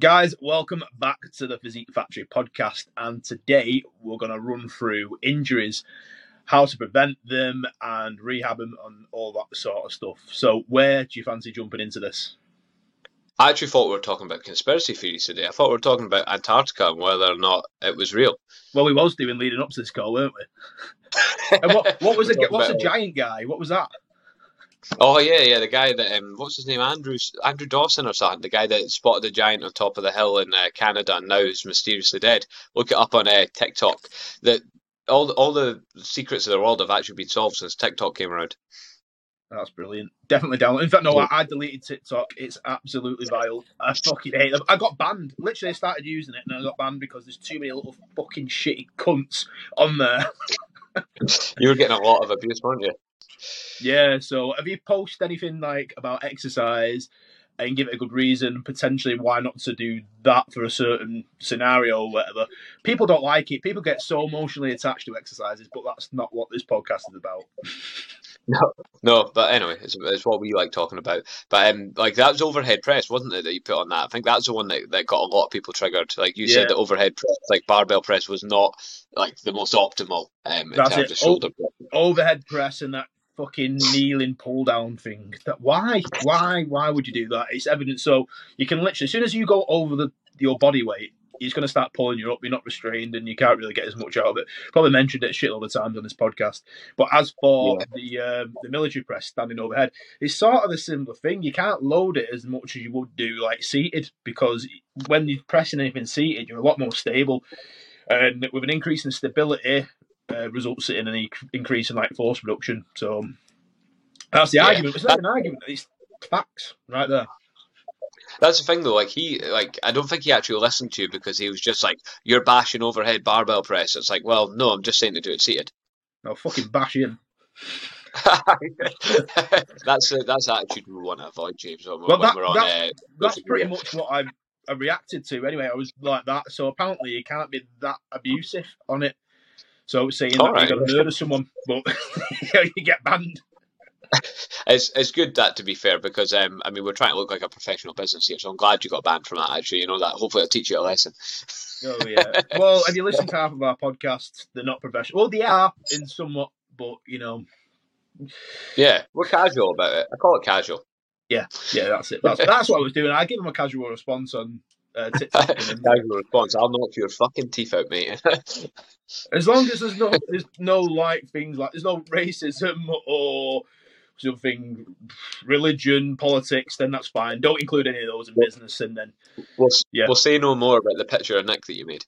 Guys, welcome back to the Physique Factory podcast. And today we're going to run through injuries, how to prevent them, and rehab them, and all that sort of stuff. So, where do you fancy jumping into this? I actually thought we were talking about conspiracy theories today. I thought we were talking about Antarctica and whether or not it was real. Well, we was doing leading up to this call, weren't we? and what, what was it? What's a giant guy? What was that? Oh yeah, yeah, the guy that um, what's his name, Andrew Andrew Dawson or something, the guy that spotted the giant on top of the hill in uh, Canada and now is mysteriously dead. Look it up on uh, TikTok. That all all the secrets of the world have actually been solved since TikTok came around. That's brilliant. Definitely download. In fact, no, I, I, deleted TikTok. It's absolutely vile. I fucking hate them. I got banned. Literally, I started using it and I got banned because there's too many little fucking shitty cunts on there. you were getting a lot of abuse, weren't you? Yeah. So, have you posted anything like about exercise and give it a good reason? Potentially, why not to do that for a certain scenario or whatever? People don't like it. People get so emotionally attached to exercises, but that's not what this podcast is about. No, no, but anyway, it's, it's what we like talking about. But um, like that was overhead press, wasn't it? That you put on that. I think that's the one that, that got a lot of people triggered. Like you yeah. said, the overhead press, like barbell press, was not like the most optimal um, in that's terms it. of shoulder o- press. Overhead press and that fucking kneeling pull down thing. That why, why, why would you do that? It's evident. So you can literally, as soon as you go over the your body weight, he's going to start pulling you up. You're not restrained, and you can't really get as much out of it. Probably mentioned it a shitload of times on this podcast. But as for yeah. the um, the military press standing overhead, it's sort of a similar thing. You can't load it as much as you would do like seated because when you're pressing anything seated, you're a lot more stable, and with an increase in stability, uh, results in an increase in like force production. So that's the yeah. argument. It's not an argument. It's facts right there. That's the thing though, like he like I don't think he actually listened to you because he was just like, You're bashing overhead barbell press. It's like, well, no, I'm just saying to do it seated. No fucking bash in. that's a, that's the attitude we want to avoid, James. When, well, that, on, that's, uh, that's pretty much what I, I reacted to. Anyway, I was like that. So apparently, you can't be that abusive on it. So saying All that right. you're going to murder someone, but you get banned. it's it's good that to be fair because um I mean we're trying to look like a professional business here, so I'm glad you got banned from that. Actually, you know that hopefully it'll teach you a lesson. Oh yeah. well, have you listened to half of our podcasts? They're not professional. Well, they are in somewhat, but you know. Yeah, we're casual about it. I call it casual. Yeah, yeah, that's it. That's, that's what I was doing. I give them a casual response on uh, casual response. I'll knock your fucking teeth out, mate. as long as there's no, there's no like things like there's no racism or something religion, politics, then that's fine. Don't include any of those in business, and then we'll yeah. we'll say no more about the picture of Nick that you made.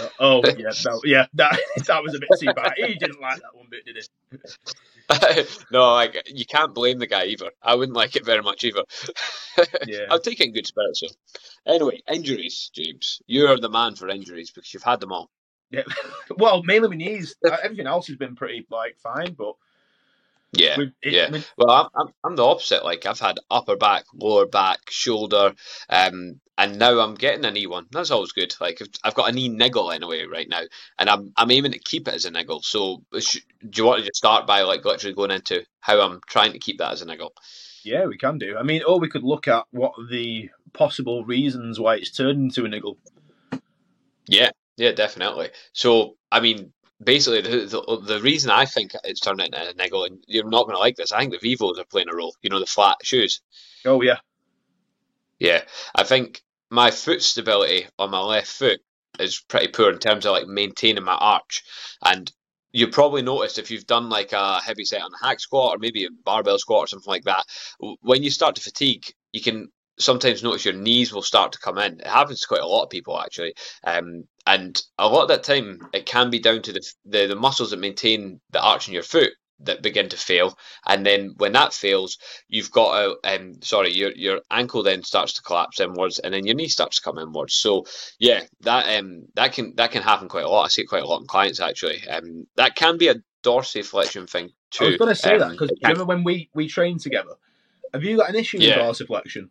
Uh, oh yeah, that, yeah, that that was a bit too bad. He didn't like that one bit, did he? no, like you can't blame the guy either. I wouldn't like it very much either. yeah, I'll take it in good spirits. So, anyway, injuries, James. You're the man for injuries because you've had them all. Yeah, well, mainly my knees. Everything else has been pretty like fine, but yeah, it, yeah. well, I'm, I'm I'm the opposite. Like I've had upper back, lower back, shoulder, um, and now I'm getting a knee one. That's always good. Like I've got a knee niggle anyway right now, and I'm I'm aiming to keep it as a niggle. So do you want to just start by like literally going into how I'm trying to keep that as a niggle? Yeah, we can do. I mean, or we could look at what the possible reasons why it's turned into a niggle. Yeah, yeah, definitely. So I mean, basically the, the, the reason I think it's turned into a niggle, and you're not going to like this. I think the Vivos are playing a role. You know, the flat shoes. Oh yeah, yeah. I think my foot stability on my left foot is pretty poor in terms of like maintaining my arch, and you probably noticed if you've done like a heavy set on a hack squat or maybe a barbell squat or something like that, when you start to fatigue, you can sometimes notice your knees will start to come in. It happens to quite a lot of people actually, um, and a lot of that time it can be down to the, the, the muscles that maintain the arch in your foot that begin to fail, and then when that fails, you've got a um, sorry your your ankle then starts to collapse inwards, and then your knee starts to come inwards. So yeah, that um that can that can happen quite a lot. I see it quite a lot in clients actually. Um, that can be a dorsiflexion thing too. I was going to say um, that because remember when we we trained together. Have you got an issue yeah. with dorsiflexion?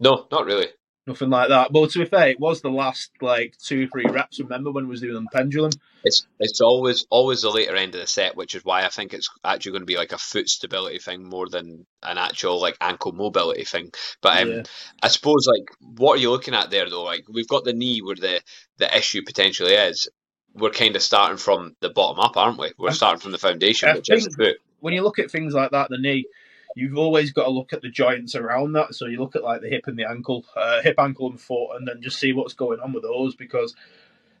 No, not really. Nothing like that. But to be fair, it was the last like two, three reps. Remember when we was doing the pendulum? It's it's always always the later end of the set, which is why I think it's actually going to be like a foot stability thing more than an actual like ankle mobility thing. But um, Yeah. I suppose like what are you looking at there though? Like we've got the knee where the the issue potentially is. We're kind of starting from the bottom up, aren't we? We're starting from the foundation, I which is the foot. when you look at things like that, the knee, you've always got to look at the joints around that. So you look at like the hip and the ankle, uh, hip, ankle, and foot, and then just see what's going on with those because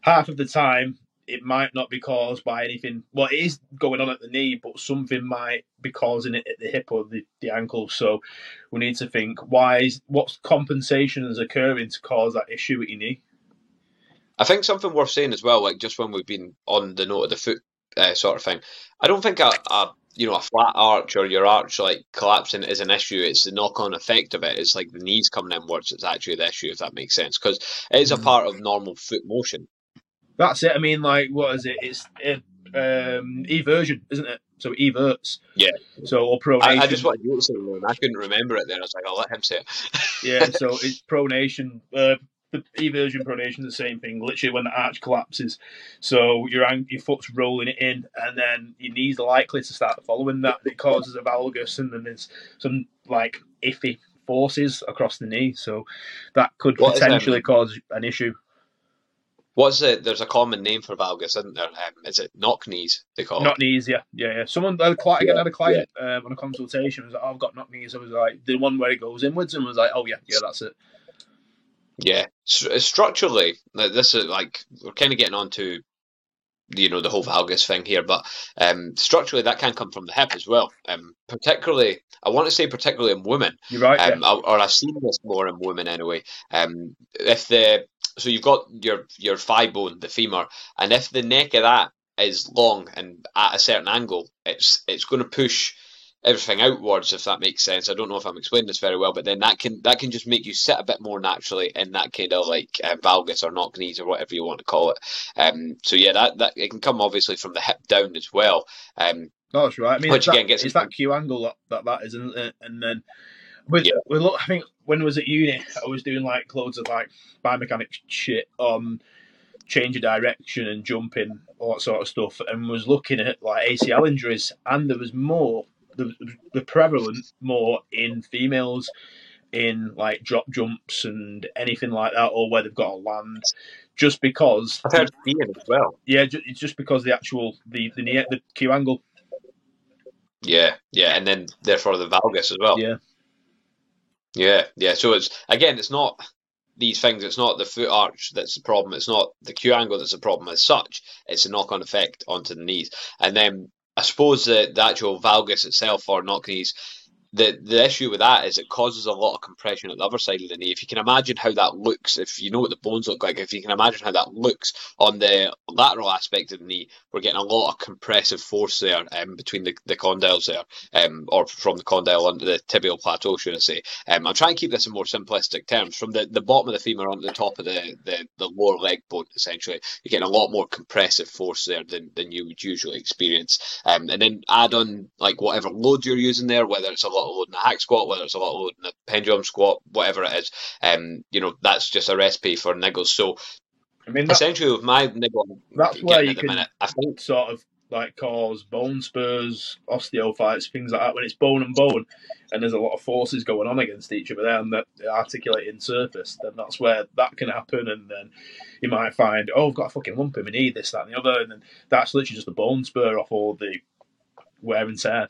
half of the time it might not be caused by anything. Well, it is going on at the knee, but something might be causing it at the hip or the, the ankle. So we need to think why is what compensation is occurring to cause that issue at your knee. I think something worth saying as well, like just when we've been on the note of the foot uh, sort of thing, I don't think a, a you know a flat arch or your arch like collapsing is an issue. It's the knock-on effect of it. It's like the knees coming inwards. It's actually the issue, if that makes sense, because it is a Mhm. part of normal foot motion. That's it. I mean, like, what is it? It's uh, um, eversion, isn't it? So it everts. Yeah. So or pronation. I, I just wanted you to say it, I couldn't remember it there. I was like, I'll let him say it. yeah. So it's pronation. Uh, the eversion pronation is the same thing. Literally, when the arch collapses, so your your foot's rolling it in, and then your knees are likely to start following that. It causes a valgus, and then there's some like iffy forces across the knee. So that could What potentially cause an issue. What's it? There's a common name for valgus, isn't there? Um, is it knock knees? They call Knock knees, yeah, yeah, yeah. Someone, a client, again, Yeah, had a client um, on a consultation. Was like, oh, "I've got knock knees." I was like, "The one where it goes inwards," and was like, "Oh yeah, yeah, that's it." Yeah, Stru- structurally, like, this is like we're kind of getting on to you know the whole valgus thing here, but um, structurally that can come from the hip as well. Um, particularly, I want to say particularly in women, You're right. um, or or I've seen this more in women anyway. Um, if the so you've got your your thigh bone, the femur, and if the neck of that is long and at a certain angle, it's it's going to push everything outwards, if that makes sense. I don't know if I'm explaining this very well, but then that can that can just make you sit a bit more naturally in that kind of like uh, valgus or knock knees or whatever you want to call it. Um, so yeah, that that it can come obviously from the hip down as well. Um, No, that's right. I mean, Which it's, again that, gets it's that Q angle that, that that is, isn't it? And then with Yeah. with look, I think when I was at uni, I was doing like loads of like biomechanics shit on change of direction and jumping, all that sort of stuff, and was looking at like ACL injuries, and there was more, the the prevalent more in females. In like drop jumps and anything like that, or where they've got to land, just because I've heard skiing as well. yeah, ju- it's just because the actual the the knee- the Q angle. Yeah, yeah, and then therefore the valgus as well. Yeah. Yeah, yeah. So it's again, it's not these things. It's not the foot arch that's the problem. It's not the Q angle that's the problem as such. It's a knock-on effect onto the knees. And then I suppose the, the actual valgus itself or knock knees. The the issue with that is it causes a lot of compression at the other side of the knee. If you can imagine how that looks, if you know what the bones look like, if you can imagine how that looks on the lateral aspect of the knee, we're getting a lot of compressive force there um, between the, the condyles there um, or from the condyle onto the tibial plateau, should I say. Um, I'll try and keep this in more simplistic terms. From the, the bottom of the femur onto the top of the, the, the lower leg bone, essentially, you're getting a lot more compressive force there than, than you would usually experience. Um, and then add on like whatever load you're using there, whether it's a lot of load in a hack squat, whether it's a lot of load in a pendulum squat, whatever it is. Um, you know, that's just a recipe for niggles. So I mean, that, essentially, with my niggle That's where you the can- minute, I think sort of like cause bone spurs, osteophytes, things like that. When it's bone and bone, and there's a lot of forces going on against each other there, and that the articulating surface, then that's where that can happen. And then you might find, oh, I've got a fucking lump in my knee, this, that, and the other, and then that's literally just a bone spur off all the wear and tear.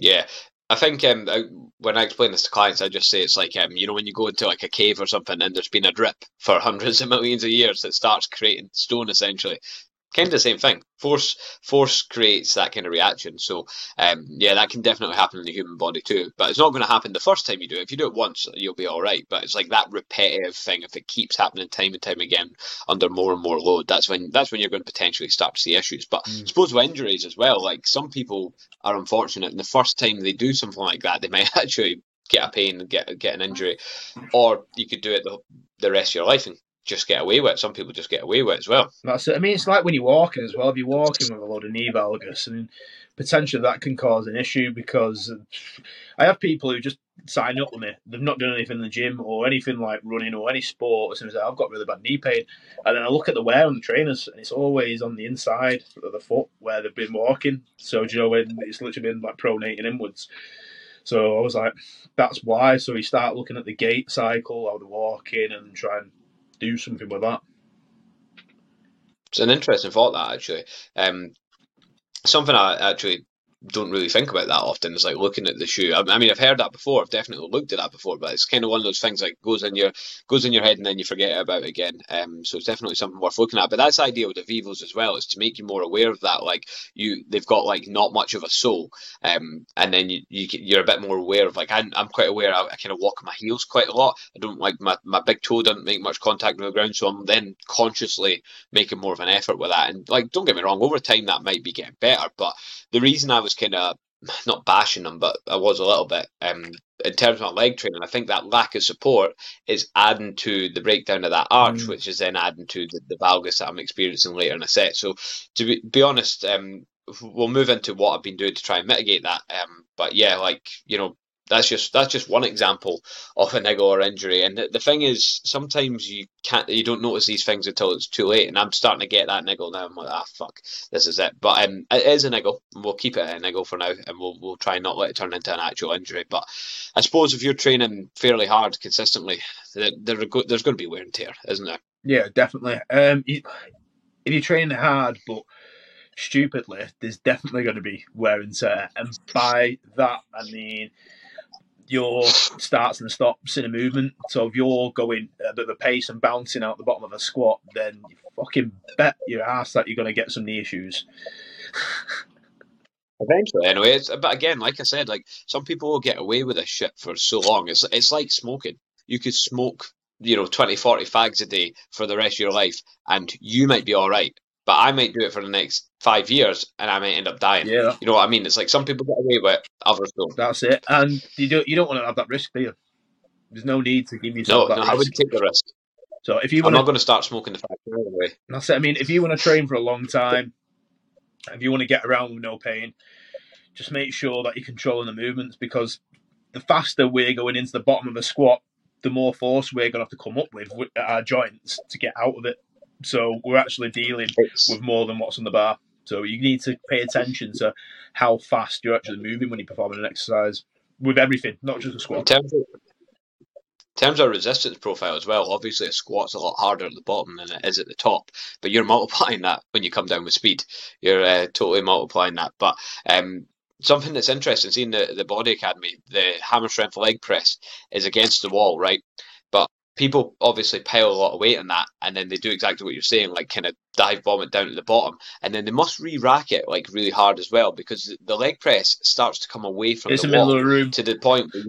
Yeah, I think um, I, when I explain this to clients, I just say it's like um, you know when you go into like a cave or something and there's been a drip for hundreds of millions of years that starts creating stone essentially. Kind of the same thing. Force force creates that kind of reaction. So um, yeah, that can definitely happen in the human body too. But it's not going to happen the first time you do it. If you do it once, you'll be all right. But it's like that repetitive thing. If it keeps happening time and time again under more and more load, that's when that's when you're going to potentially start to see issues. But I Mm. suppose with injuries as well, like some people are unfortunate, and the first time they do something like that, they might actually get a pain get get an injury, or you could do it the, the rest of your life and just get away with it. Some people just get away with it as well. That's it. I mean, it's like when you're walking as well. If you're walking with a load of knee valgus, mean, potentially that can cause an issue because I have people who just sign up with me. They've not done anything in the gym or anything like running or any sport. As soon as I've got really bad knee pain, and then I look at the wear on the trainers, and it's always on the inside of the foot where they've been walking. So do you know it's literally been like pronating inwards. So I was like, that's why. So we start looking at the gait cycle, how they're walking, and try and do something with that. It's an interesting thought that actually. Um, something I actually don't really think about that often is like looking at the shoe. I, I, mean, I've heard that before. I've definitely looked at that before, but it's kind of one of those things that goes in your goes in your head and then you forget about it again. Um, so it's definitely something worth looking at. But that's the idea with the Vivos as well, is to make you more aware of that. Like you, they've got like not much of a sole, um, and then you, you you're a bit more aware of like I'm, I'm quite aware. I, I kind of walk my heels quite a lot. I don't like my my big toe doesn't make much contact with the ground, so I'm then consciously making more of an effort with that. And like, don't get me wrong, over time that might be getting better, but the reason I was kind of not bashing them, but I was a little bit. Um, in terms of my leg training, I think that lack of support is adding to the breakdown of that arch, mm. which is then adding to the, the valgus that I'm experiencing later in a set. So, to be, be honest, um, we'll move into what I've been doing to try and mitigate that. Um, but yeah, like you know, that's just that's just one example of a niggle or injury. And the, thing is, sometimes you can't you don't notice these things until it's too late. And I'm starting to get that niggle now. I'm like, ah, fuck, this is it. But um, it is a niggle. We'll keep it a niggle for now, and we'll we'll try not let it turn into an actual injury. But I suppose if you're training fairly hard consistently, there, there there's going to be wear and tear, isn't there? Yeah, definitely. Um, if you're training hard, but stupidly, there's definitely going to be wear and tear. And by that, I mean your starts and stops in a movement. So if you're going a bit of a pace and bouncing out the bottom of a squat, then you fucking bet your ass that you're going to get some knee issues. Eventually, anyway. It's, but again, like I said, like some people will get away with this shit for so long. It's it's like smoking. You could smoke, you know, 20, 40 fags a day for the rest of your life, and you might be all right but I might do it for the next five years and I might end up dying. Yeah. You know what I mean? It's like some people get away with it, others don't. That's it. And you don't you don't want to have that risk, do you? There's no need to give yourself no, that no, risk. I wouldn't take the risk. So if you want I'm not going to start smoking the factory anyway. That's it. I mean, if you want to train for a long time, if you want to get around with no pain, just make sure that you're controlling the movements because the faster we're going into the bottom of a squat, the more force we're going to have to come up with, with our joints to get out of it. So we're actually dealing with more than what's on the bar. So you need to pay attention to how fast you're actually moving when you're performing an exercise with everything, not just a squat. In terms of, in terms of resistance profile as well, obviously a squat's a lot harder at the bottom than it is at the top, but you're multiplying that when you come down with speed. You're uh, totally multiplying that. But um, something that's interesting, seeing the, the Body Academy, the hammer strength leg press is against the wall, right? People obviously pile a lot of weight on that and then they do exactly what you're saying like kind of dive bomb it down to the bottom. And then they must re-rack it like really hard as well because the leg press starts to come away from it's the, middle of the room. to the point where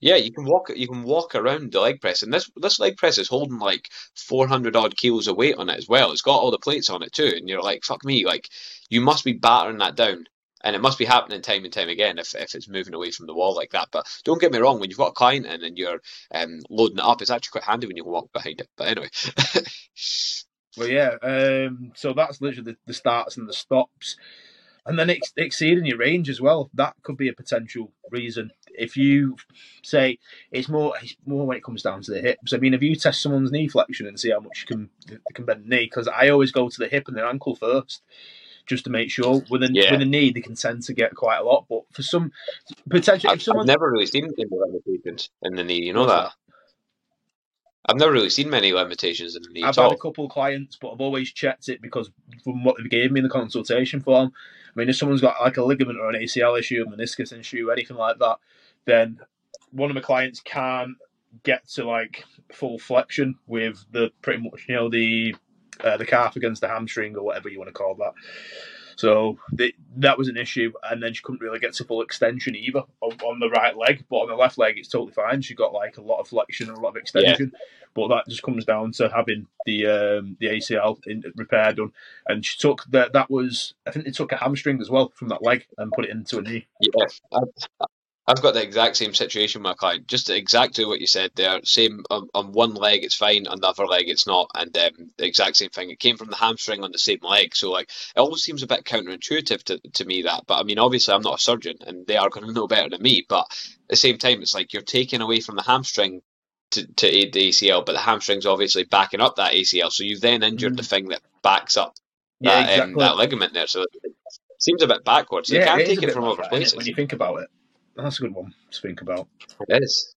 yeah you can walk you can walk around the leg press. And this this leg press is holding like 400 odd kilos of weight on it as well. It's got all the plates on it too and you're like fuck me like you must be battering that down and it must be happening time and time again if, if it's moving away from the wall like that. But don't get me wrong, when you've got a client in and you're um, loading it up, it's actually quite handy when you walk behind it. But anyway. well, yeah. Um, so that's literally the, the, starts and the stops. And then ex- exceeding your range as well. That could be a potential reason. If you say it's more, it's more when it comes down to the hips. I mean, if you test someone's knee flexion and see how much you can can bend the knee, because I always go to the hip and the ankle first just to make sure. With a yeah. with a knee, they can tend to get quite a lot. But for some potential, I've, I've never really seen any limitations in the knee. You know that? that? I've never really seen many limitations in the knee. I've had a couple of clients, but I've always checked it because from what they gave me in the consultation form. I mean, if someone's got like a ligament or an ACL issue, a meniscus issue, anything like that, then one of my clients can't get to like full flexion with the pretty much you know the uh, the calf against the hamstring or whatever you want to call that. So that was an issue, and then she couldn't really get to full extension either on, on, the right leg, but on the left leg it's totally fine. She got like a lot of flexion and a lot of extension, yeah. but that just comes down to having the um, the ACL in, repair done. And she took that. That was I think they took a hamstring as well from that leg and put it into a knee. I've got the exact same situation with my client. Just exactly what you said there. Same on, on one leg, it's fine. On the other leg, it's not. And um, the exact same thing. It came from the hamstring on the same leg. So like, it always seems a bit counterintuitive to, to me that. But I mean, obviously, I'm not a surgeon, and they are going to know better than me. But at the same time, it's like you're taking away from the hamstring to, to aid the ACL, but the hamstring's obviously backing up that ACL. So you've then injured mm. the thing that backs up yeah, that, exactly. um, that ligament there. So it seems a bit backwards. Yeah, you can't take it from other places. When you think about it. That's a good one to think about. It is.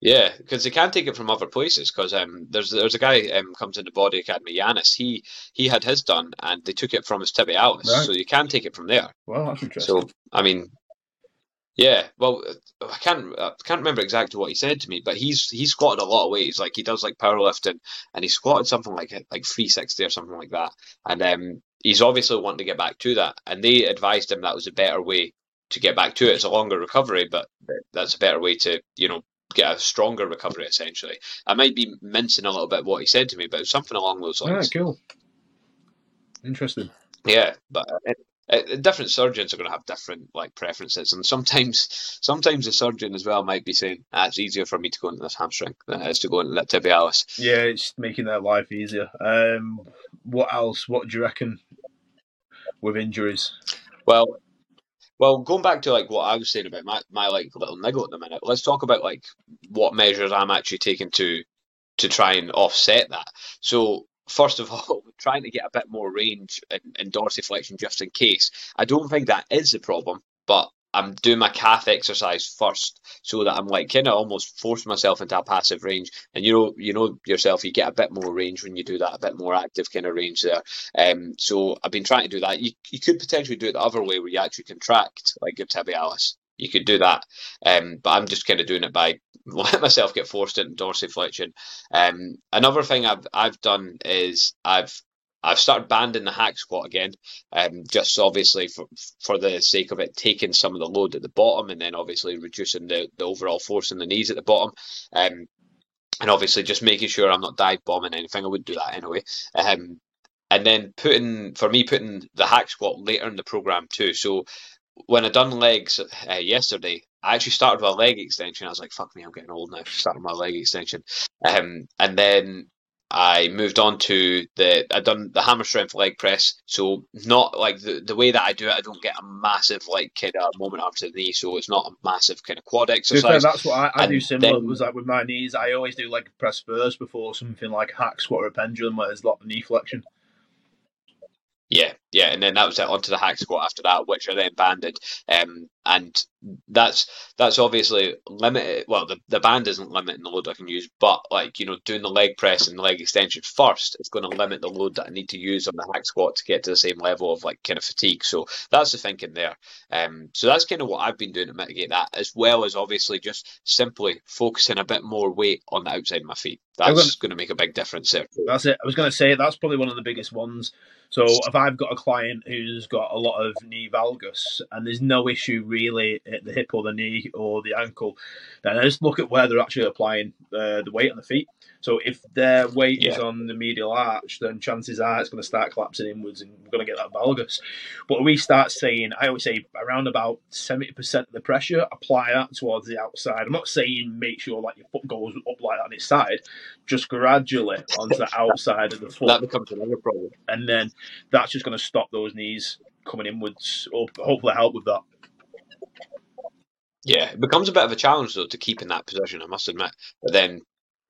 Yeah, because they can take it from other places. Because um, there's there's a guy um, comes into Body Academy, Yanis. He he had his done, and they took it from his tibialis, right. so you can take it from there. Well, that's interesting. So I mean, yeah. Well, I can't I can't remember exactly what he said to me, but he's he's squatted a lot of weight. He's like he does like powerlifting, and he squatted something like like three sixty or something like that. And um, he's obviously wanting to get back to that, and they advised him that was a better way to get back to it. It's a longer recovery, but that's a better way to, you know, get a stronger recovery essentially. I might be mincing a little bit what he said to me, but something along those lines. Yeah, cool. Interesting. Yeah, but uh, uh, different surgeons are going to have different like preferences, and sometimes, sometimes the surgeon as well might be saying, ah, "It's easier for me to go into this hamstring than it is to go into that tibialis." Yeah, it's making their life easier. Um, what else? What do you reckon with injuries? Well, well, going back to like what I was saying about my, my like little niggle at the minute, let's talk about like what measures I'm actually taking to to try and offset that. So first of all, trying to get a bit more range in, in dorsiflexion just in case. I don't think that is the problem, but I'm doing my calf exercise first, so that I'm like kind of almost forcing myself into a passive range. And you know, you know yourself, you get a bit more range when you do that, a bit more active kind of range there. Um, so I've been trying to do that. You you could potentially do it the other way, where you actually contract like your tibialis. You could do that, um, but I'm just kind of doing it by letting myself get forced into dorsiflexion. Um, another thing I've I've done is I've I've started banding the hack squat again, um, just obviously for for the sake of it taking some of the load at the bottom and then obviously reducing the, the overall force in the knees at the bottom. Um, and obviously just making sure I'm not dive bombing anything. I wouldn't do that anyway. Um, and then putting for me putting the hack squat later in the program too. So when I done legs uh, yesterday, I actually started with a leg extension. I was like, "Fuck me, I'm getting old now." Starting my leg extension, um, and then I moved on to the I done the hammer strength leg press. So not like the the way that I do it, I don't get a massive like kind of moment after the knee. So it's not a massive kind of quad exercise. that's what I, I do similar. Then, was like with my knees, I always do leg press first before something like hack squat or pendulum where there's a lot of knee flexion. Yeah, yeah, and then that was it onto the hack squat after that, which are then banded. Um, and that's that's obviously limited. Well, the, the band isn't limiting the load I can use, but like you know, doing the leg press and the leg extension first, is going to limit the load that I need to use on the hack squat to get to the same level of like kind of fatigue. So that's the thinking there. Um, so that's kind of what I've been doing to mitigate that, as well as obviously just simply focusing a bit more weight on the outside of my feet. That's going to make a big difference there. That's it. I was going to say that's probably one of the biggest ones. So if I've got a client who's got a lot of knee valgus and there's no issue really at the hip or the knee or the ankle, then I just look at where they're actually applying uh, the weight on the feet. So if their weight yeah. is on the medial arch, then chances are it's going to start collapsing inwards and we're going to get that valgus. But we start saying, I always say around about 70% of the pressure, apply that towards the outside. I'm not saying make sure like your foot goes up like that on its side, just gradually onto the outside of the foot. That becomes another problem. And then that's just going to stop those knees coming inwards or hopefully help with that. Yeah, it becomes a bit of a challenge though to keep in that position, I must admit. But then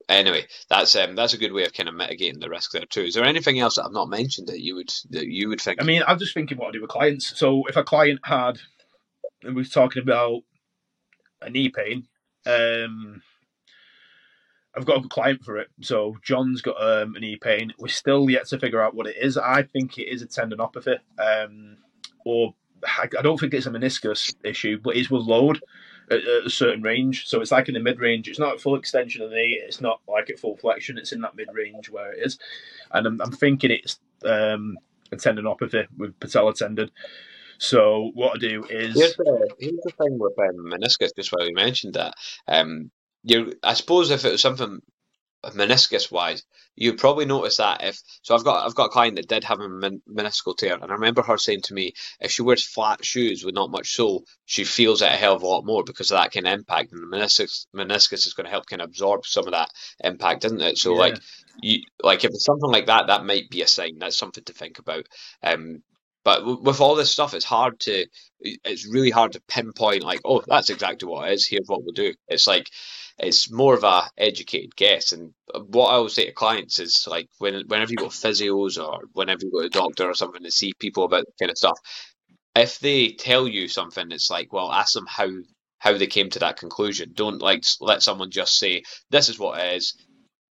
anyway, that's um, that's a good way of kind of mitigating the risk there too. Is there anything else that I've not mentioned that you would that you would think? I mean, I'm just thinking what I do with clients. So if a client had, and we're talking about a knee pain, um, I've got a client for it. So John's got um, a knee pain. We're still yet to figure out what it is. I think it is a tendinopathy, um, or I don't think it's a meniscus issue, but it's with load at, at, a certain range. So it's like in the mid range. It's not full extension of the knee. It's not like at full flexion. It's in that mid range where it is. And I'm, I'm thinking it's um, a tendinopathy with patella tendon. So what I do is here's the, here's the thing with um, meniscus. Just while we mentioned that, um, you I suppose if it was something meniscus wise, you'd probably notice that if so. I've got I've got a client that did have a men, meniscal tear, and I remember her saying to me, if she wears flat shoes with not much sole, she feels it a hell of a lot more because of that kind of impact, and the meniscus meniscus is going to help kind of absorb some of that impact, isn't it? So Yeah. like you like if it's something like that, that might be a sign. That's something to think about. Um, but with all this stuff, it's hard to it's really hard to pinpoint like, oh, that's exactly what it is. Here's what we'll do. It's like it's more of a educated guess. And what I always say to clients is like when whenever you go to physios or whenever you go to a doctor or something to see people about kind of stuff, if they tell you something, it's like, well, ask them how how they came to that conclusion. Don't like let someone just say this is what it is,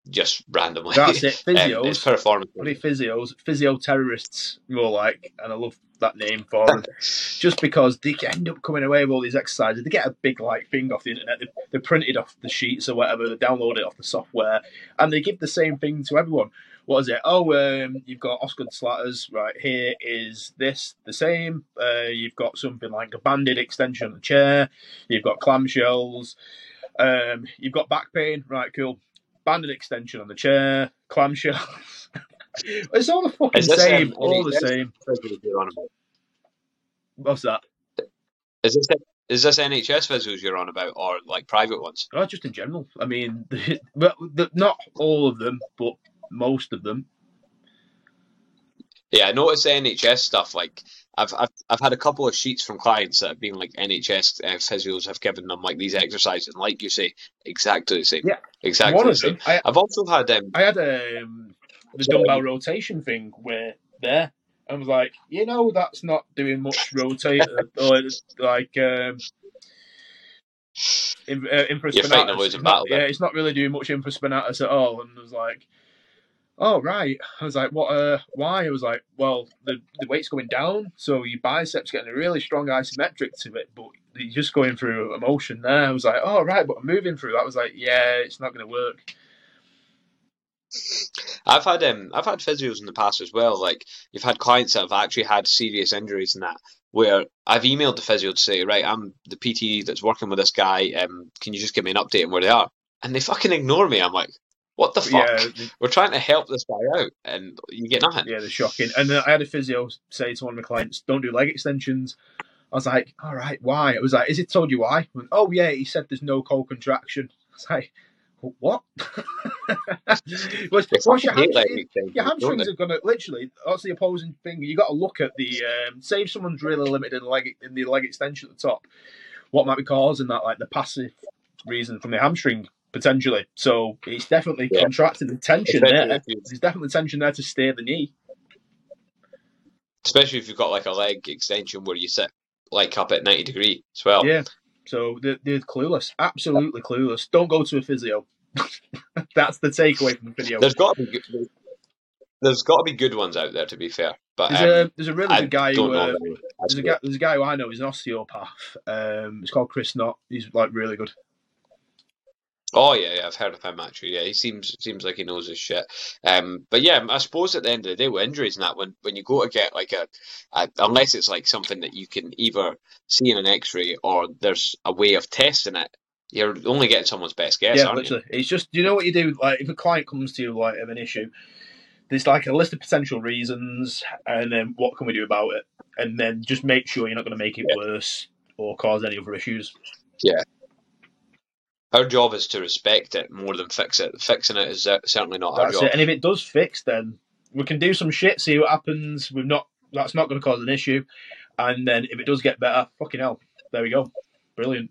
just randomly. That's it. Um, Physios. it's performance. Bloody physios, physio terrorists, more like, and I love that name for them. just because they end up coming away with all these exercises. They get a big like thing off the internet. They, they print it off the sheets or whatever. They download it off the software, and they give the same thing to everyone. What is it? Oh, um, you've got Osgood Schlatters. Right here is this the same. Uh, you've got something like a banded extension on the chair. You've got clamshells. Um, you've got back pain. Right, cool. Banded extension on the chair. clamshell. it's all the fucking same. um, all the same. Physios you're on about. What's that? Is this is this NHS physios you're on about, or like private ones? Oh, just in general. I mean, well, the, not all of them, but most of them. Yeah, I noticed the NHS stuff. Like, I've, I've I've had a couple of sheets from clients that have been like NHS uh, physios have given them like these exercises, and like you say, exactly the same. Yeah. exactly One the same. them, I, I've also had um, I had um, the dumbbell rotation thing where there. I was like, you know, that's not doing much rotate or like um, in, uh, You're fighting a losing It's not- Yeah, it's not really doing much infraspinatus at all. And I was like, oh right. I was like, what? Uh, why? I was like, well, the the weight's going down, so your biceps getting a really strong isometric to it, but you're just going through a motion there. I was like, oh right, but I'm moving through. that. Was like, yeah, it's not going to work. I've had um I've had physios in the past as well. Like you've had clients that have actually had serious injuries and that where I've emailed the physio to say, right, I'm the PT that's working with this guy. Um, can you just give me an update on where they are? And they fucking ignore me. I'm like, what the fuck? Yeah, We're trying to help this guy out, and you get nothing. Yeah, they're shocking. And then I had a physio say to one of my clients, "Don't do leg extensions." I was like, "All right, why?" It was like, "Is it told you why?" Went, oh yeah, he said there's no co-contraction. I was like, "What?" What's your, fucking hate hamstring- extensions, your hamstrings are gonna literally. That's the opposing thing. You got to look at the um, say if someone's really limited in the leg in the leg extension at the top, what might be causing that? Like the passive reason from the hamstring potentially. So it's definitely Yeah. contracted the tension Especially there. There's definitely tension there to steer the knee. Especially if you've got like a leg extension where you sit like up at 90 degree as well. Yeah. So they're, they're clueless, absolutely clueless. Don't go to a physio. That's the takeaway from the video. There's got to be good, there's got to be good ones out there to be fair, but There's um, a there's a really I good guy who uh, there's a guy there's a guy who I know. He's an osteopath. Um, it's called Chris Knott. He's like really good. Oh yeah, yeah, I've heard of him actually. Yeah, he seems seems like he knows his shit. Um, but yeah, I suppose at the end of the day, with injuries and that, when when you go to get like a, a unless it's like something that you can either see in an X-ray or there's a way of testing it, you're only getting someone's best guess, yeah, literally. It's just you know what you do. Like if a client comes to you like of an issue, there's like a list of potential reasons, and then what can we do about it, and then just make sure you're not going to make it Yeah. worse or cause any other issues. you? Our job is to respect it more than fix it. Fixing it is certainly not our job. it. And if it does fix, then we can do some shit, see what happens. We've not. That's not going to cause an issue. And then if it does get better, fucking hell, there we go. Brilliant.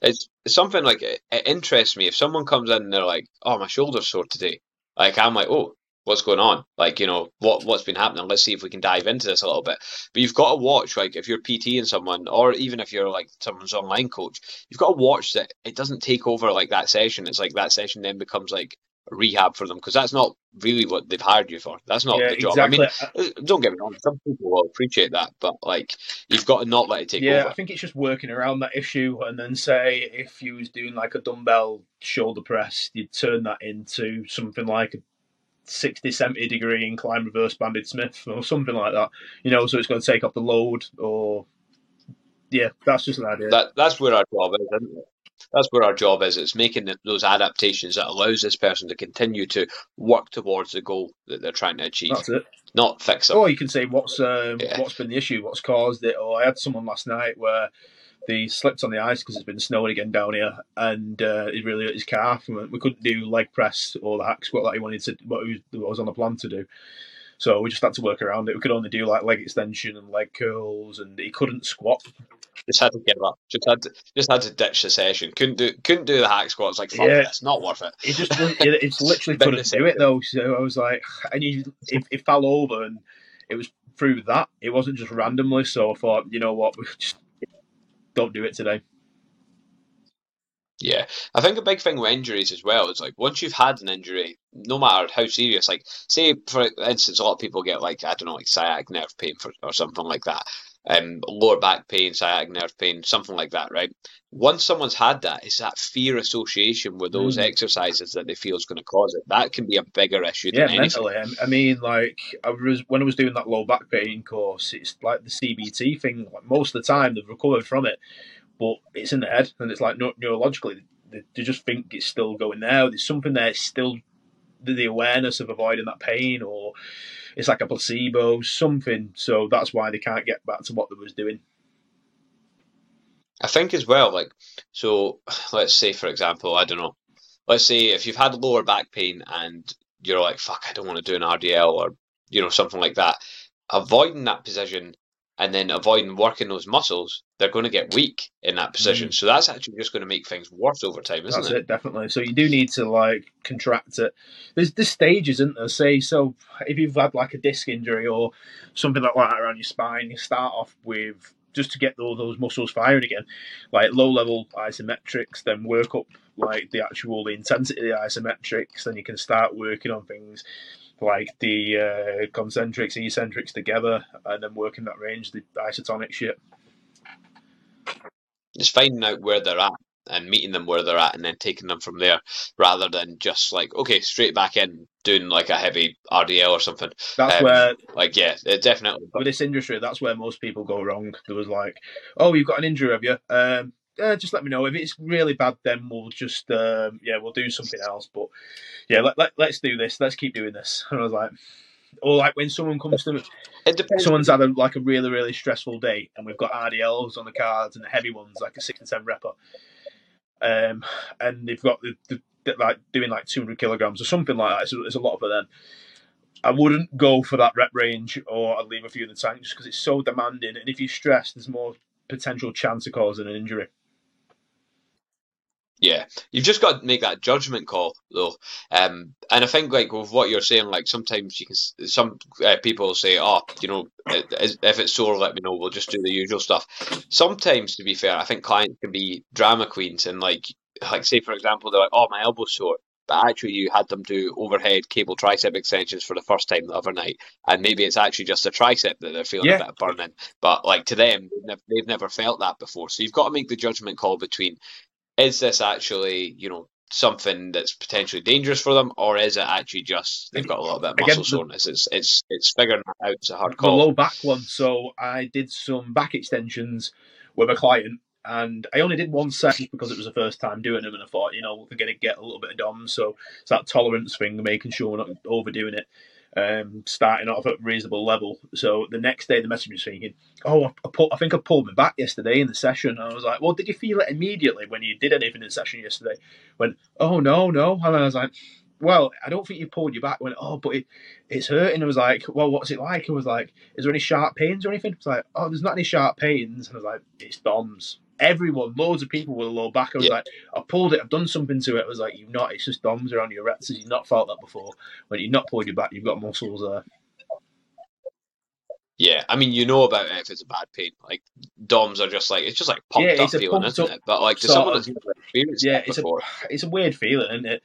It's, it's something like it, it interests me if someone comes in and they're like, "Oh, my shoulder's sore today." Like I'm like, "Oh, what's going on? Like you know what what's been happening? Let's see if we can dive into this a little bit." But you've got to watch like if you're PTing someone, or even if you're like someone's online coach, you've got to watch that it doesn't take over like that session. It's like that session then becomes like a rehab for them because that's not really what they've hired you for. That's not yeah, the job. exactly. I mean, uh, don't get me wrong, some people will appreciate that, but like you've got to not let it take over. yeah, over. I think it's just working around that issue, and then say if you was doing like a dumbbell shoulder press, you'd turn that into something like a 60, 70 degree incline reverse banded Smith or something like that. You know, so it's going to take off the load, or yeah, that's just an idea. That that's where our job is, isn't it? that's where our job is. It's making those adaptations that allows this person to continue to work towards the goal that they're trying to achieve. That's it. Not fix them. Or you can say what's um, Yeah. what's been the issue, what's caused it. Or I had someone last night where they slipped on the ice because it's been snowing again down here, and uh, he really hurt his calf. and We couldn't do leg press or the hack squat that he wanted to, what he was, what was on the plan to do. So we just had to work around it. We could only do like leg extension and leg curls, and he couldn't squat. Just had to give up. Just had to just had to ditch the session. Couldn't do couldn't do the hack squats. Like fuck Yeah. this, not worth it. He just it's literally couldn't do it though. So I was like, and he it, it fell over, and it was through that. It wasn't just randomly. So I thought, you know what, we just don't do it today. Yeah, I think a big thing with injuries as well is like once you've had an injury, no matter how serious, like say for instance, a lot of people get like I don't know, like sciatic nerve pain for, or something like that, um, lower back pain, sciatic nerve pain, something like that, right? Once someone's had that, it's that fear association with those Mm. exercises that they feel is going to cause it. That can be a bigger issue Yeah, than anything. mentally. I- I mean, like I was when I was doing that low back pain course. It's like the CBT thing. Like most of the time, they've recovered from it, but it's in the head, and it's like neurologically, they, they just think it's still going there. There's something there. It's still the awareness of avoiding that pain, or it's like a placebo, something. So that's why they can't get back to what they was doing. I think as well, like, so let's say, for example, I don't know, let's say if you've had lower back pain and you're like, fuck, I don't want to do an RDL or, you know, something like that, avoiding that position and then avoiding working those muscles, they're going to get weak in that position. Mm. So that's actually just going to make things worse over time, isn't That's it? it, definitely. So you do need to like contract it. There's there's stages, isn't there? Say so if you've had like a disc injury or something like that around your spine, you start off with just to get all those muscles firing again, like low level isometrics, then work up like the actual the intensity of the isometrics, then you can start working on things like the uh, concentrics, eccentrics together, and then working that range, the isotonic shit. Just finding out where they're at and meeting them where they're at and then taking them from there rather than just like, okay, straight back in doing like a heavy RDL or something. That's Um, where Like, yeah, it definitely. with this industry, that's where most people go wrong. There was like, oh, you've got an injury, have you? Um, yeah, just let me know. If it's really bad, then we'll just, um, yeah, we'll do something else. But yeah, let, let, let's do this. Let's keep doing this. And I was like, or like when someone comes to me, It depends. someone's had a, like a really, really stressful day, and we've got RDLs on the cards and the heavy ones, like a six and ten repper. Um, and they've got the, the, the like doing like 200 kilograms or something like that. So there's a lot for them. I wouldn't go for that rep range, or I'd leave a few in the tank just because it's so demanding. And if you're stressed, there's more potential chance of causing an injury. Yeah, you've just got to make that judgment call, though. Um, and I think, like with what you're saying, like sometimes you can, some uh, people say, "Oh, you know, if it's sore, let me know. We'll just do the usual stuff." Sometimes, to be fair, I think clients can be drama queens, and like, like say for example, they're like, "Oh, my elbow's sore," but actually you had them do overhead cable tricep extensions for the first time the other night, and maybe it's actually just a tricep that they're feeling Yeah. a bit of burning. But like to them, they've never felt that before. So you've got to make the judgment call between is this actually, you know, something that's potentially dangerous for them, or is it actually just they've got a little bit of muscle soreness? It's it's it's figuring that out. It's a hard call. The low back one. So I did some back extensions with a client, and I only did one set because it was the first time doing them, and I thought, you know, we're going to get a little bit of DOM. So it's that tolerance thing, making sure we're not overdoing it. Um, starting off at a reasonable level. So the next day, the message was thinking, "Oh, I, pull, I think I pulled my back yesterday in the session." And I was like, "Well, did you feel it immediately when you did anything in the session yesterday?" When, "Oh no, no," and I was like, "Well, I don't think you pulled your back." Went, "Oh, but it, it's hurting." I was like, "Well, what's it like?" I was like, "Is there any sharp pains or anything?" It's like, "Oh, there's not any sharp pains." And I was like, "It's DOMS." Everyone, loads of people with a low back. I was Yeah. like, "I pulled it. I've done something to it." I was like, "You've not. It's just DOMS around your rectus. You've not felt that before. When you've not pulled your back, you've got muscles there." Yeah, I mean, you know about it if it's a bad pain. Like DOMs are just like it's just like pumped Yeah, up a feeling, isn't it? But like to someone that's experienced Yeah, it's a before, it's a weird feeling, isn't it?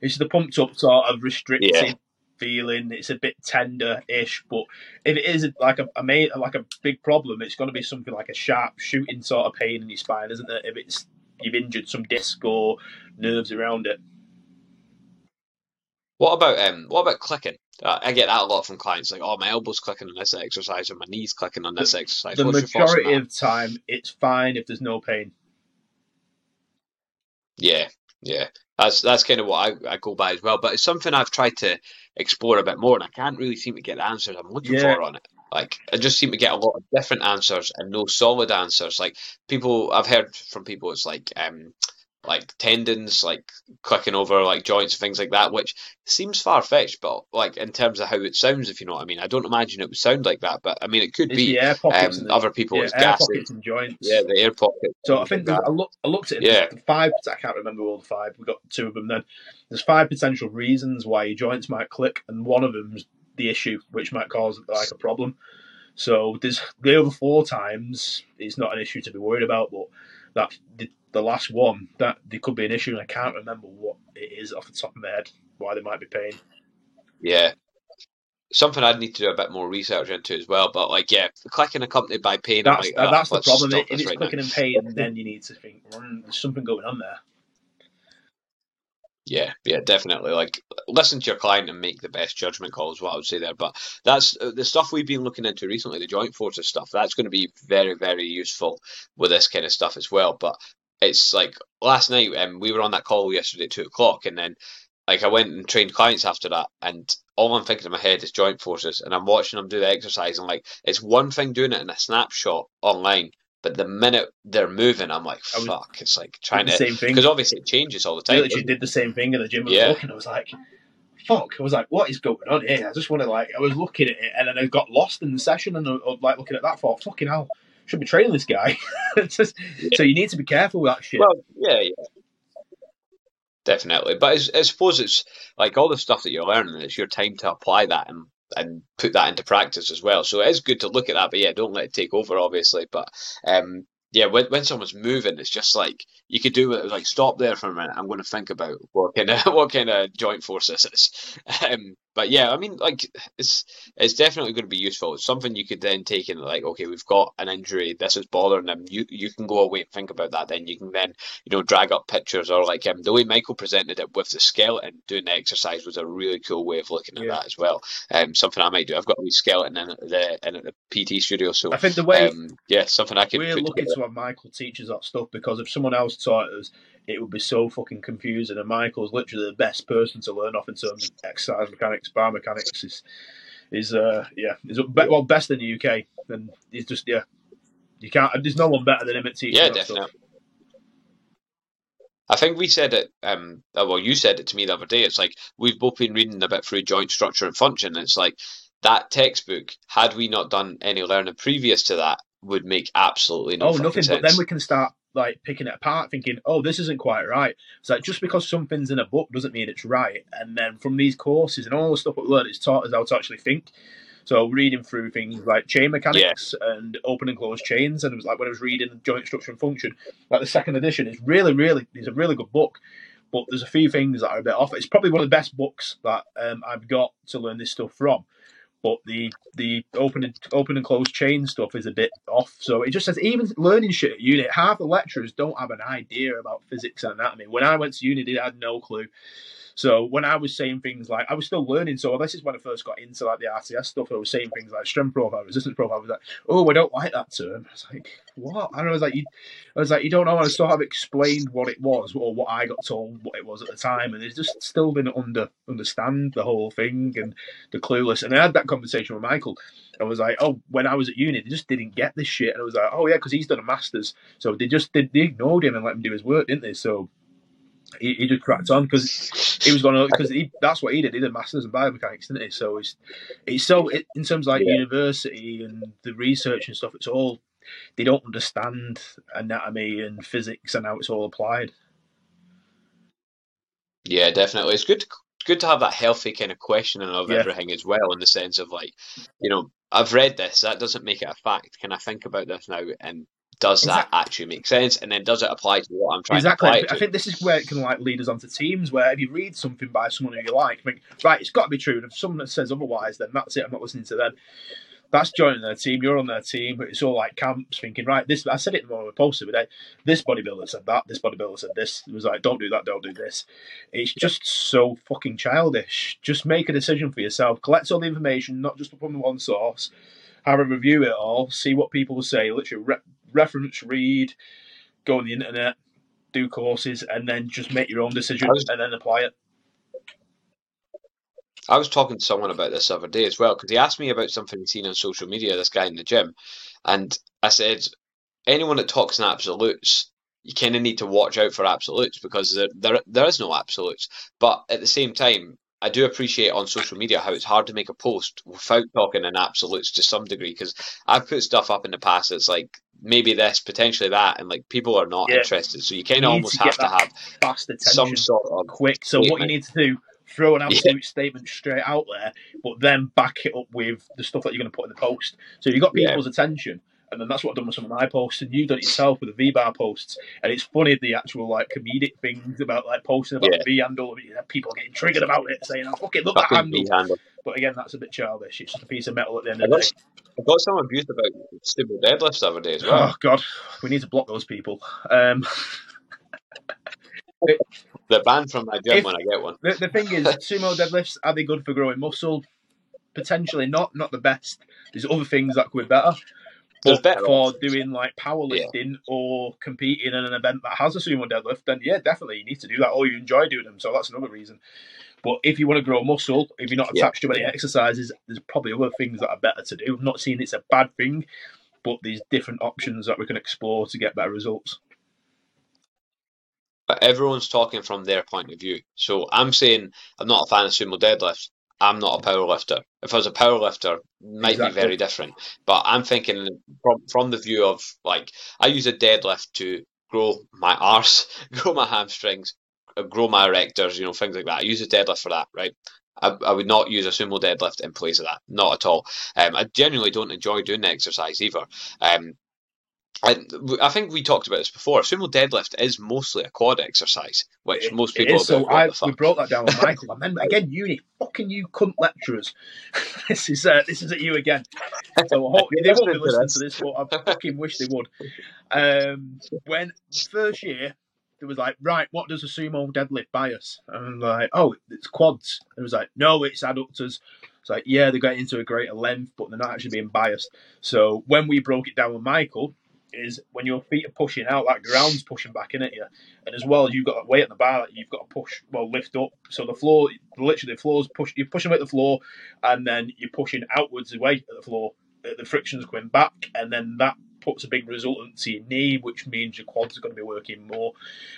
It's the pumped up sort of restricting Yeah. Feeling. It's a bit tender-ish, but if it is like a, a ma- like a big problem, it's going to be something like a sharp shooting sort of pain in your spine, isn't it? If it's you've injured some disc or nerves around it. What about um? What about clicking? Uh, I get that a lot from clients. Like, oh, my elbow's clicking on this exercise, or my knees clicking on this exercise. The What's your thoughts on majority of time, it's fine if there's no pain. Yeah, yeah. That's that's kind of what I, I go by as well. But it's something I've tried to explore a bit more, and I can't really seem to get the answers I'm looking Yeah. for on it. Like I just seem to get a lot of different answers and no solid answers. Like people, I've heard from people, it's like um, like tendons, like clicking over like joints, things like that, which seems far fetched. But like in terms of how it sounds, if you know what I mean, I don't imagine it would sound like that. But I mean, it could It's be. the air pockets Um, the, other people, yeah, air gases. pockets and joints. Yeah, the air pocket. So I think like I, look, I looked at it. Yeah. there's five. I can't remember all the five. We got two of them. Then there's five potential reasons why your joints might click, and one of them's the issue, which might cause like a problem. So there's the other four times it's not an issue to be worried about, but that the, the last one that there could be an issue, and I can't remember what it is off the top of my head why they might be paying. Yeah. Something I'd need to do a bit more research into as well. But like, yeah, clicking accompanied by pain. I'm That's like, "Ah, that's the problem. If it's right now." clicking in pain, then you need to think mm, there's something going on there. Yeah, yeah, definitely. Like, listen to your client and make the best judgment call is what I would say there. But that's uh, the stuff we've been looking into recently, the joint forces stuff. That's going to be very, very useful with this kind of stuff as well. But it's like last night, um, we were on that call yesterday at two o'clock, and then like I went and trained clients after that, and all I'm thinking in my head is joint forces, and I'm watching them do the exercise, and like it's one thing doing it in a snapshot online. But the minute they're moving, I'm like, was- fuck! It's like trying to same thing. because obviously it changes all the I time. literally did the same thing in the gym. I was Yeah. looking, I was like, "Fuck!" I was like, "What is going on here?" I just want to like, I was looking at it, and then I got lost in the session, and I was like looking at that, thought, "Fucking hell, should be training this guy." Just- So you need to be careful with that shit. Well, yeah, yeah. Definitely. But it's, I suppose it's like all the stuff that you're learning, it's your time to apply that and, and put that into practice as well. So it is good to look at that, but yeah, don't let it take over, obviously. But um, yeah, when, when someone's moving, it's just like you could do it like stop there for a minute. I'm going to think about what kind of what kind of joint force this is. Um, but yeah, I mean, like it's it's definitely going to be useful. It's something you could then take in, like, okay, we've got an injury. This is bothering them. You you can go away and think about that. Then you can then you know drag up pictures or like um, the way Michael presented it with the skeleton doing the exercise was a really cool way of looking at Yeah. that as well. Um, something I might do. I've got a wee skeleton in the in the PT studio, so I think the way um, yeah, something I could. we're lucky together. to have Michael teaches that stuff because if someone else taught us, it would be so fucking confusing. And Michael's literally the best person to learn off in terms of exercise mechanics, biomechanics. Is is uh yeah, is well best in the UK, and he's just yeah. You can't. There's no one better than him at teaching. Yeah, that stuff. definitely. I think we said it. Um, uh, well, you said it to me the other day. It's like we've both been reading a bit through joint structure and function. And it's like that textbook. Had we not done any learning previous to that, would make absolutely no oh, nothing. sense. But then we can start like picking it apart, thinking, "Oh, this isn't quite right." It's like just because something's in a book doesn't mean it's right. And then from these courses and all the stuff we learned, it's taught us how to actually think. So reading through things like chain mechanics and open and closed chains, and it was like when I was reading joint structure and function, like the second edition is really, really, it's a really good book. But there's a few things that are a bit off. It's probably one of the best books that um, I've got to learn this stuff from. But the the open and open and closed chain stuff is a bit off. So it just says even learning shit at uni, half the lecturers don't have an idea about physics and anatomy. When I went to uni, they had no clue. So when I was saying things like I was still learning, so this is when I first got into like the RTS stuff. I was saying things like strength profile, resistance profile. I was like, oh, I don't like that term. I was like, what? And I was like, you, I was like, you don't know. I sort of explained what it was or what I got told what it was at the time, and it's just still didn't under understand the whole thing and the clueless. And I had that conversation with Michael. I was like, oh, when I was at uni, they just didn't get this shit. And I was like, oh yeah, because he's done a masters, so they just they ignored him and let him do his work, didn't they? So he, he just cracked on because he was going to because that's what he did. He did masters in biomechanics, didn't he? So it's it's so it, in terms of like Yeah. university and the research and stuff. It's all they don't understand anatomy and physics and how it's all applied. Yeah, definitely. It's good. Good to have that healthy kind of questioning of Yeah. everything as well, in the sense of like, you know, I've read this. That doesn't make it a fact. Can I think about this now? And does that actually make sense? And then does it apply to what I'm trying Exactly. to apply it I to? think this is where it can like lead us onto teams where if you read something by someone who you like, think, right, it's got to be true. And if someone says otherwise, then that's it. I'm not listening to them. That's joining their team. You're on their team. But it's all like camps thinking, right, this, I said it of the posts today. This bodybuilder said that. This bodybuilder said this. It was like, don't do that. Don't do this. It's just so fucking childish. Just make a decision for yourself. Collect all the information, not just from one source. Have a review it all. See what people say. Literally re- reference, read, go on the internet, do courses, and then just make your own decision was- and then apply it. I was talking to someone about this the other day as well because he asked me about something he'd seen on social media. This guy in the gym, and I said, anyone that talks in absolutes, you kind of need to watch out for absolutes because there, there there is no absolutes. But at the same time, I do appreciate on social media how it's hard to make a post without talking in absolutes to some degree because I've put stuff up in the past that's like maybe this, potentially that, and like people are not Yeah. interested. So you kind of almost to have to have Fast attention, some sort of quick. So what you need to do, throw an Yeah. absolute statement straight out there, but then back it up with the stuff that you're going to put in the post. So you've got Yeah. people's attention. And then that's what I've done with some of my posts, and you've done it yourself with the V bar posts. And it's funny the actual like comedic things about like posting about Yeah. the V handle, people getting triggered about it, saying, "Oh, fucking look at that handle." Handle. But again, that's a bit childish. It's just a piece of metal at the end of the day. I got some abuse about sumo deadlifts the other day as well. Oh god, we need to block those people. Um, They're banned from my gym If- when I get one. the, the thing is, sumo deadlifts are they good for growing muscle? Potentially not. Not the best. There's other things that could be better. There's But better for doing like powerlifting or competing in an event that has a sumo deadlift, then yeah, definitely you need to do that, or you enjoy doing them. So that's another reason. But if you want to grow muscle, if you're not Yeah. attached to any exercises, there's probably other things that are better to do. I'm not saying it's a bad thing, but there's different options that we can explore to get better results. But everyone's talking from their point of view. So I'm saying I'm not a fan of sumo deadlifts. I'm not a power lifter. If I was a power lifter, it might Exactly. be very different. But I'm thinking from from the view of like I use a deadlift to grow my arse, grow my hamstrings, uh, grow my erectors, you know, things like that. I use a deadlift for that, right? I, I would not use a sumo deadlift in place of that, not at all. Um, I genuinely don't enjoy doing the exercise either. Um, I, I think we talked about this before. Sumo deadlift is mostly a quad exercise, which It- most people is, so I, we brought that down with Michael. And then again, uni, fucking you cunt lecturers. this is uh, this is at you again. So I they won't be listening to listening to this, but I fucking wish they would. Um, when first year, it was like, right, what does a sumo deadlift bias? And I'm like, oh, it's quads. And it was like, no, it's adductors. It's like, yeah, they're getting into a greater length, but they're not actually being biased. So when we broke it down with Michael, is when your feet are pushing out, that ground's pushing back in at you. And as well, you've got a weight on the bar that you've got to push, well, lift up. So the floor, literally, the floor's push, you're pushing away at the floor, and then you're pushing outwards away at the floor. Uh, The friction's going back, and then that puts a big resultant to your knee, which means your quads are going to be working more.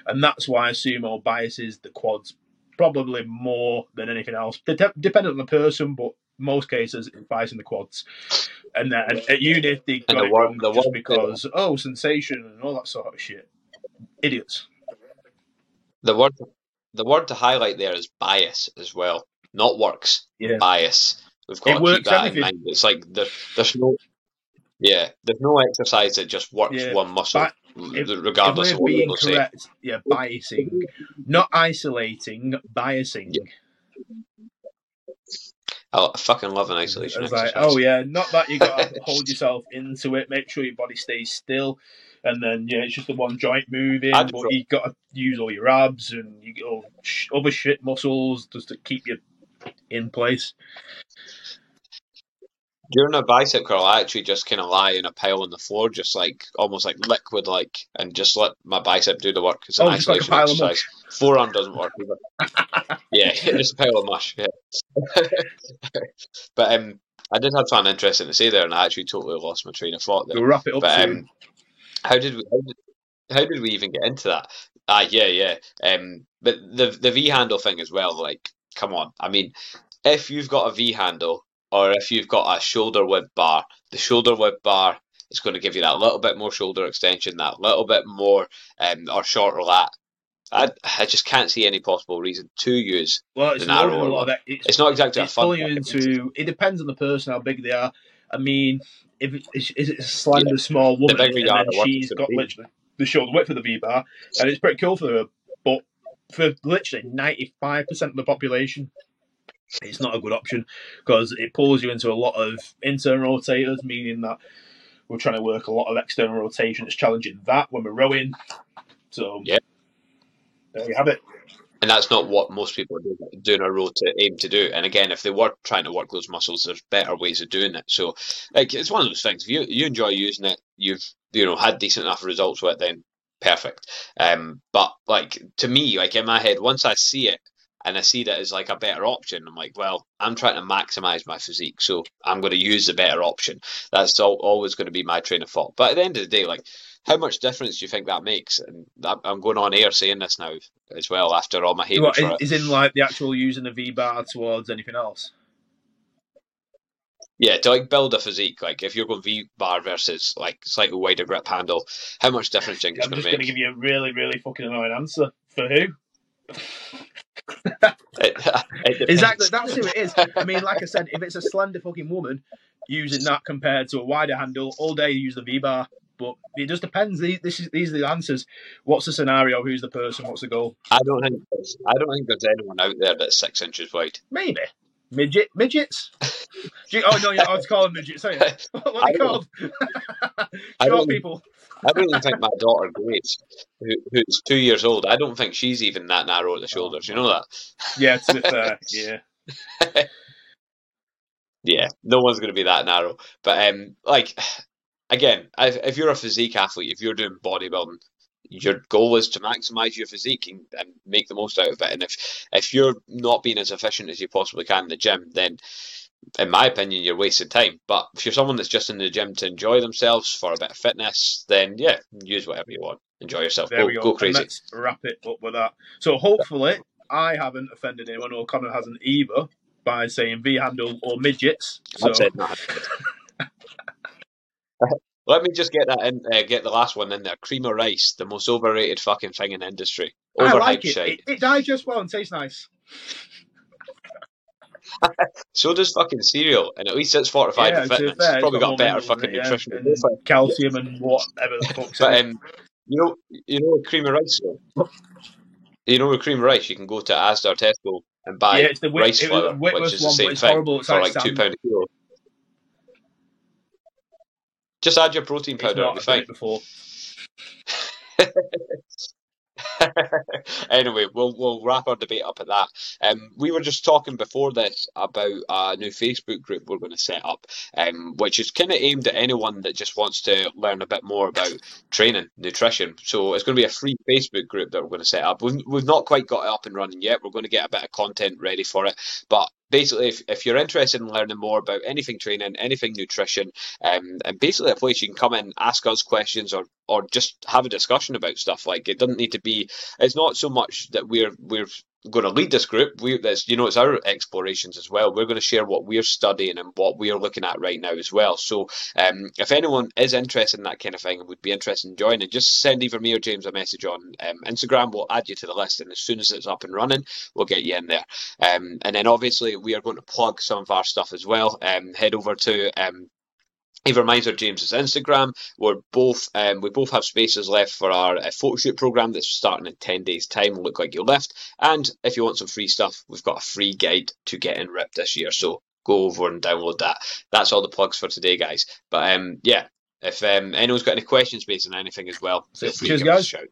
And that's why sumo biases the quads probably more than anything else. Dep- dependent on the person, but most cases it's biasing the quads. And then at uni, they got the it wrong the just because, oh, sensation and all that sort of shit. Idiots. The word the word to highlight there is bias as well, not works. Yeah. Bias. We've got It to keep that in mind. It's like there, there's no yeah, there's no exercise that just works Yeah, one muscle, but if- regardless if of what people say. yeah, biasing, not isolating, biasing. I fucking love an isolation It's like, exercise. oh yeah, not that you got to hold yourself into it. Make sure your body stays still, and then yeah, it's just the one joint moving. I'd But you got to use all your abs and you other shit muscles just to keep you in place. During a bicep curl, I actually just kind of lie in a pile on the floor, just like almost like liquid, like, and just let my bicep do the work. It's an Oh, like isolation of exercise. Forearm doesn't work either. yeah, just a pile of mush. Yeah. but um, I did have something interesting to say there, and I actually totally lost my train of thought there. We'll wrap it up But um, how did we? How did, how did we even get into that? Ah, yeah, yeah. Um, but the the V handle thing as well. Like, come on. I mean, if you've got a V handle or if you've got a shoulder width bar, the shoulder width bar is going to give you that little bit more shoulder extension, that little bit more um or shorter lat. I I just can't see any possible reason to use. well, it's the narrower loading a lot one. it. It's, It's not exactly a fun. pulling you into. It depends on the person how big they are. I mean, if it, is, it a slender, small woman, bigger and then the she's it's got literally the shoulder width of the V bar, and it's pretty cool for her. But for literally ninety five percent of the population, it's not a good option because it pulls you into a lot of internal rotators, meaning that we're trying to work a lot of external rotation. It's challenging that when we're rowing. So Yeah. there you have it. And that's not what most people are doing, doing a row to aim to do. And again, if they were trying to work those muscles, there's better ways of doing it. So, like, it's one of those things. If you you enjoy using it, you've you know had decent enough results with it, then perfect. Um, but like to me, like in my head, once I see it and I see that as like a better option, I'm like, well, I'm trying to maximize my physique, so I'm going to use the better option. That's all, always going to be my train of thought. But at the end of the day, like, how much difference do you think that makes? And I'm going on air saying this now as well after all my hate. Is, is in like the actual using the V bar towards anything else? Yeah, to like build a physique, like if you're going V bar versus like slightly wider grip handle, how much difference do you think it's going to make? I'm just going to give you a really, really fucking annoying answer. For who? It- it depends. Exactly, that's who it is. I mean, like I said, if it's a slender fucking woman using that compared to a wider handle, all day use the V bar. But it just depends. These, this is, these are the answers. What's the scenario? Who's the person? What's the goal? I don't think there's, I don't think there's anyone out there that's six inches wide. Maybe midget midgets. You- oh no, yeah, I was calling midgets. Sorry, what are I they don't- called? I Short don't- people. I don't even think my daughter Grace, who, who's two years old, I don't think she's even that narrow at the shoulders. You know that? Yeah, to be fair, yeah. Yeah, no one's going to be that narrow. But um, like again, if, if you're a physique athlete, if you're doing bodybuilding, your goal is to maximize your physique and, and make the most out of it. And if if you're not being as efficient as you possibly can in the gym, then in my opinion, you're wasting time. But if you're someone that's just in the gym to enjoy themselves for a bit of fitness, then yeah, use whatever you want. Enjoy yourself. There Go, we go. go crazy. let's wrap it up with that. So hopefully, I haven't offended anyone, or Conor hasn't either, by saying V handle or midgets. So I've said that. Let me just get that in. Uh, get the last one in there. Cream of rice, the most overrated fucking thing in the industry. I like it. shite. it. It digests well and tastes nice. So does fucking cereal, and at least it's fortified Yeah, with to fair, It's probably got better fucking yeah, nutrition. and of calcium and whatever the fuck's But um, you know, you know, cream of rice. Though, you know, with cream of rice, you can go to Asda or Tesco and buy Yeah, it's the Whit- rice flour, which is the one, same thing horrible. It's for like like two pound a kilo. Just add your protein powder; it'll be fine. before. anyway, we'll we'll wrap our debate up at that. Um, we were just talking before this about a new Facebook group we're going to set up, um, which is kind of aimed at anyone that just wants to learn a bit more about training, nutrition. So it's going to be a free Facebook group that we're going to set up. We've we've not quite got it up and running yet. We're going to get a bit of content ready for it, but basically, if, if you're interested in learning more about anything training, anything nutrition, um, and basically a place you can come in, ask us questions, or or just have a discussion about stuff. Like it doesn't need to be. It's not so much that we're we're going to lead this group. We that's you know it's our explorations as well. We're going to share what we're studying and what we're looking at right now as well. So um, if anyone is interested in that kind of thing and would be interested in joining, just send either me or James a message on um, Instagram. We'll add you to the list, and as soon as it's up and running, we'll get you in there. Um, and then obviously we are going to plug some of our stuff as well. Um, head over to um, either mine or James's Instagram. We're both um, we both have spaces left for our uh, photo shoot program that's starting in ten days' time. Look like you left. And if you want some free stuff, we've got a free guide to getting ripped this year. So go over and download that. That's all the plugs for today, guys. But um, yeah, if um, anyone's got any questions based on anything as well, feel free Cheers, to give us a guys. shout.